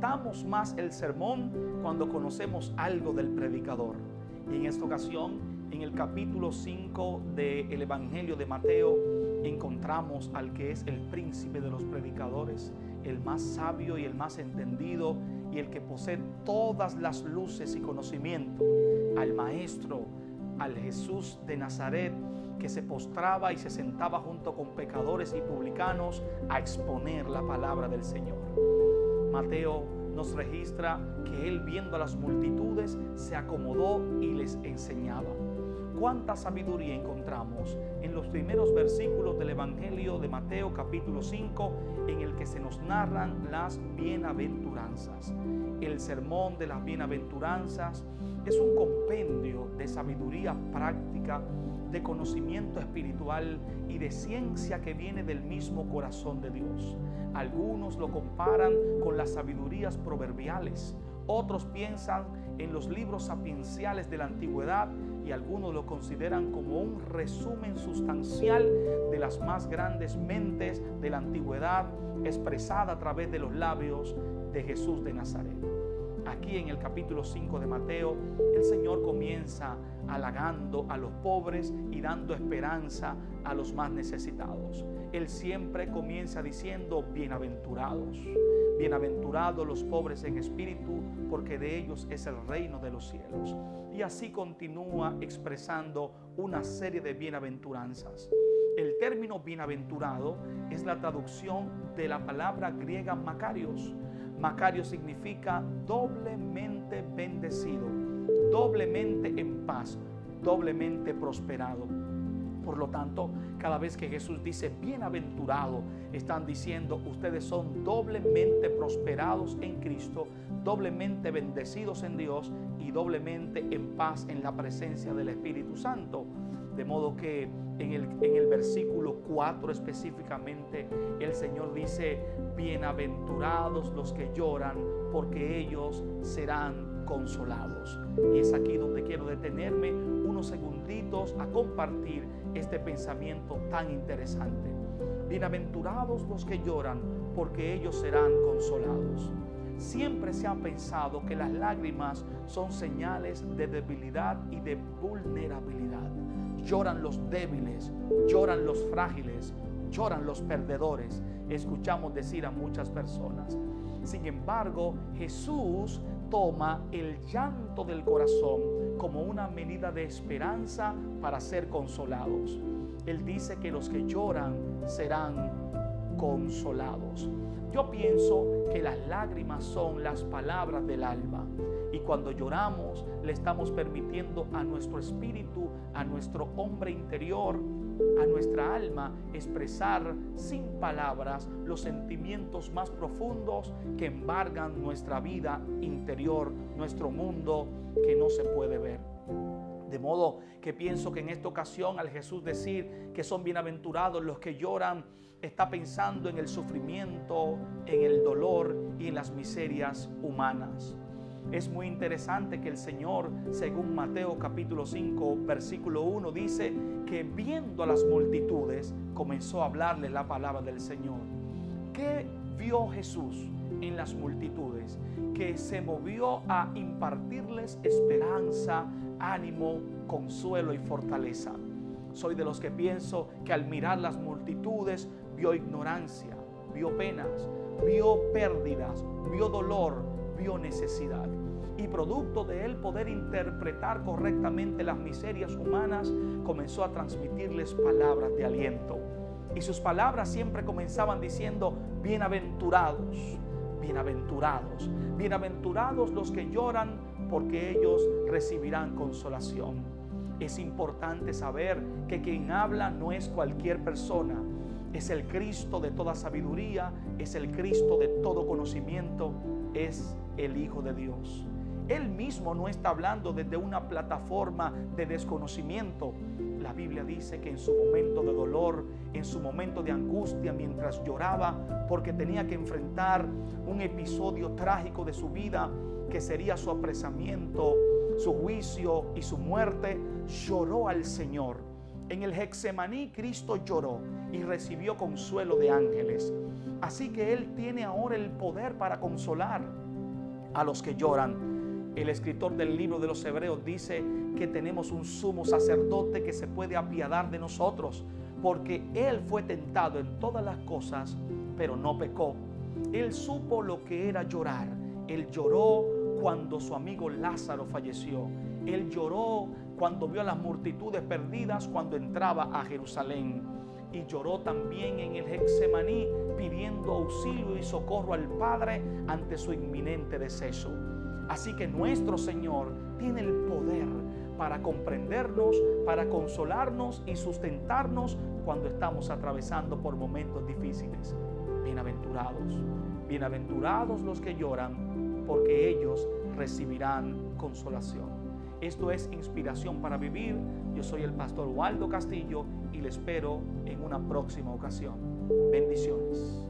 disfrutamos más el sermón cuando conocemos algo del predicador. Y en esta ocasión, en el capítulo 5 del Evangelio de Mateo, encontramos al que es el príncipe de los predicadores, el más sabio y el más entendido y el que posee todas las luces y conocimiento, al maestro, al Jesús de Nazaret, que se postraba y se sentaba junto con pecadores y publicanos a exponer la palabra del Señor. Mateo nos registra que él viendo a las multitudes se acomodó y les enseñaba. Cuánta sabiduría encontramos en los primeros versículos del Evangelio de Mateo capítulo 5 en el que se nos narran las bienaventuranzas. El sermón de las bienaventuranzas es un compendio de sabiduría práctica, de conocimiento espiritual y de ciencia que viene del mismo corazón de Dios. Algunos lo comparan con las sabidurías proverbiales, otros piensan en los libros sapienciales de la antigüedad y algunos lo consideran como un resumen sustancial de las más grandes mentes de la antigüedad expresada a través de los labios de Jesús de Nazaret. Aquí en el capítulo 5 de Mateo, el Señor comienza halagando a los pobres y dando esperanza a los más necesitados. Él siempre comienza diciendo, bienaventurados, bienaventurados los pobres en espíritu, porque de ellos es el reino de los cielos. Y así continúa expresando una serie de bienaventuranzas. El término bienaventurado es la traducción de la palabra griega Macarios. Macario significa doblemente bendecido, doblemente en paz, doblemente prosperado. Por lo tanto, cada vez que Jesús dice bienaventurado, están diciendo ustedes son doblemente prosperados en Cristo, doblemente bendecidos en Dios y doblemente en paz en la presencia del Espíritu Santo. De modo que en el, en el versículo 4 específicamente el Señor dice, bienaventurados los que lloran, porque ellos serán consolados. Y es aquí donde quiero detenerme unos segunditos a compartir este pensamiento tan interesante. Bienaventurados los que lloran, porque ellos serán consolados. Siempre se ha pensado que las lágrimas son señales de debilidad y de vulnerabilidad. Lloran los débiles, lloran los frágiles, lloran los perdedores. Escuchamos decir a muchas personas. Sin embargo, Jesús toma el llanto del corazón como una medida de esperanza para ser consolados. Él dice que los que lloran serán consolados. Yo pienso que las lágrimas son las palabras del alma. Y cuando lloramos, le estamos permitiendo a nuestro espíritu, a nuestro hombre interior, a nuestra alma expresar sin palabras los sentimientos más profundos que embargan nuestra vida interior, nuestro mundo que no se puede ver. De modo que pienso que en esta ocasión al Jesús decir que son bienaventurados los que lloran, está pensando en el sufrimiento, en el dolor y en las miserias humanas. Es muy interesante que el Señor, según Mateo capítulo 5, versículo 1, dice que viendo a las multitudes comenzó a hablarles la palabra del Señor. ¿Qué vio Jesús en las multitudes? Que se movió a impartirles esperanza, ánimo, consuelo y fortaleza. Soy de los que pienso que al mirar las multitudes vio ignorancia, vio penas, vio pérdidas, vio dolor, vio necesidad. Y producto de él poder interpretar correctamente las miserias humanas, comenzó a transmitirles palabras de aliento. Y sus palabras siempre comenzaban diciendo, bienaventurados, bienaventurados, bienaventurados los que lloran porque ellos recibirán consolación. Es importante saber que quien habla no es cualquier persona, es el Cristo de toda sabiduría, es el Cristo de todo conocimiento, es el Hijo de Dios. Él mismo no está hablando desde una plataforma de desconocimiento. La Biblia dice que en su momento de dolor, en su momento de angustia, mientras lloraba porque tenía que enfrentar un episodio trágico de su vida, que sería su apresamiento, su juicio y su muerte, lloró al Señor. En el Hexemaní Cristo lloró y recibió consuelo de ángeles. Así que Él tiene ahora el poder para consolar a los que lloran. El escritor del libro de los Hebreos dice que tenemos un sumo sacerdote que se puede apiadar de nosotros, porque Él fue tentado en todas las cosas, pero no pecó. Él supo lo que era llorar. Él lloró cuando su amigo Lázaro falleció. Él lloró cuando vio a las multitudes perdidas cuando entraba a Jerusalén. Y lloró también en el Hexemaní pidiendo auxilio y socorro al Padre ante su inminente deceso. Así que nuestro Señor tiene el poder para comprendernos, para consolarnos y sustentarnos cuando estamos atravesando por momentos difíciles. Bienaventurados, bienaventurados los que lloran, porque ellos recibirán consolación. Esto es inspiración para vivir. Yo soy el pastor Waldo Castillo y le espero en una próxima ocasión. Bendiciones.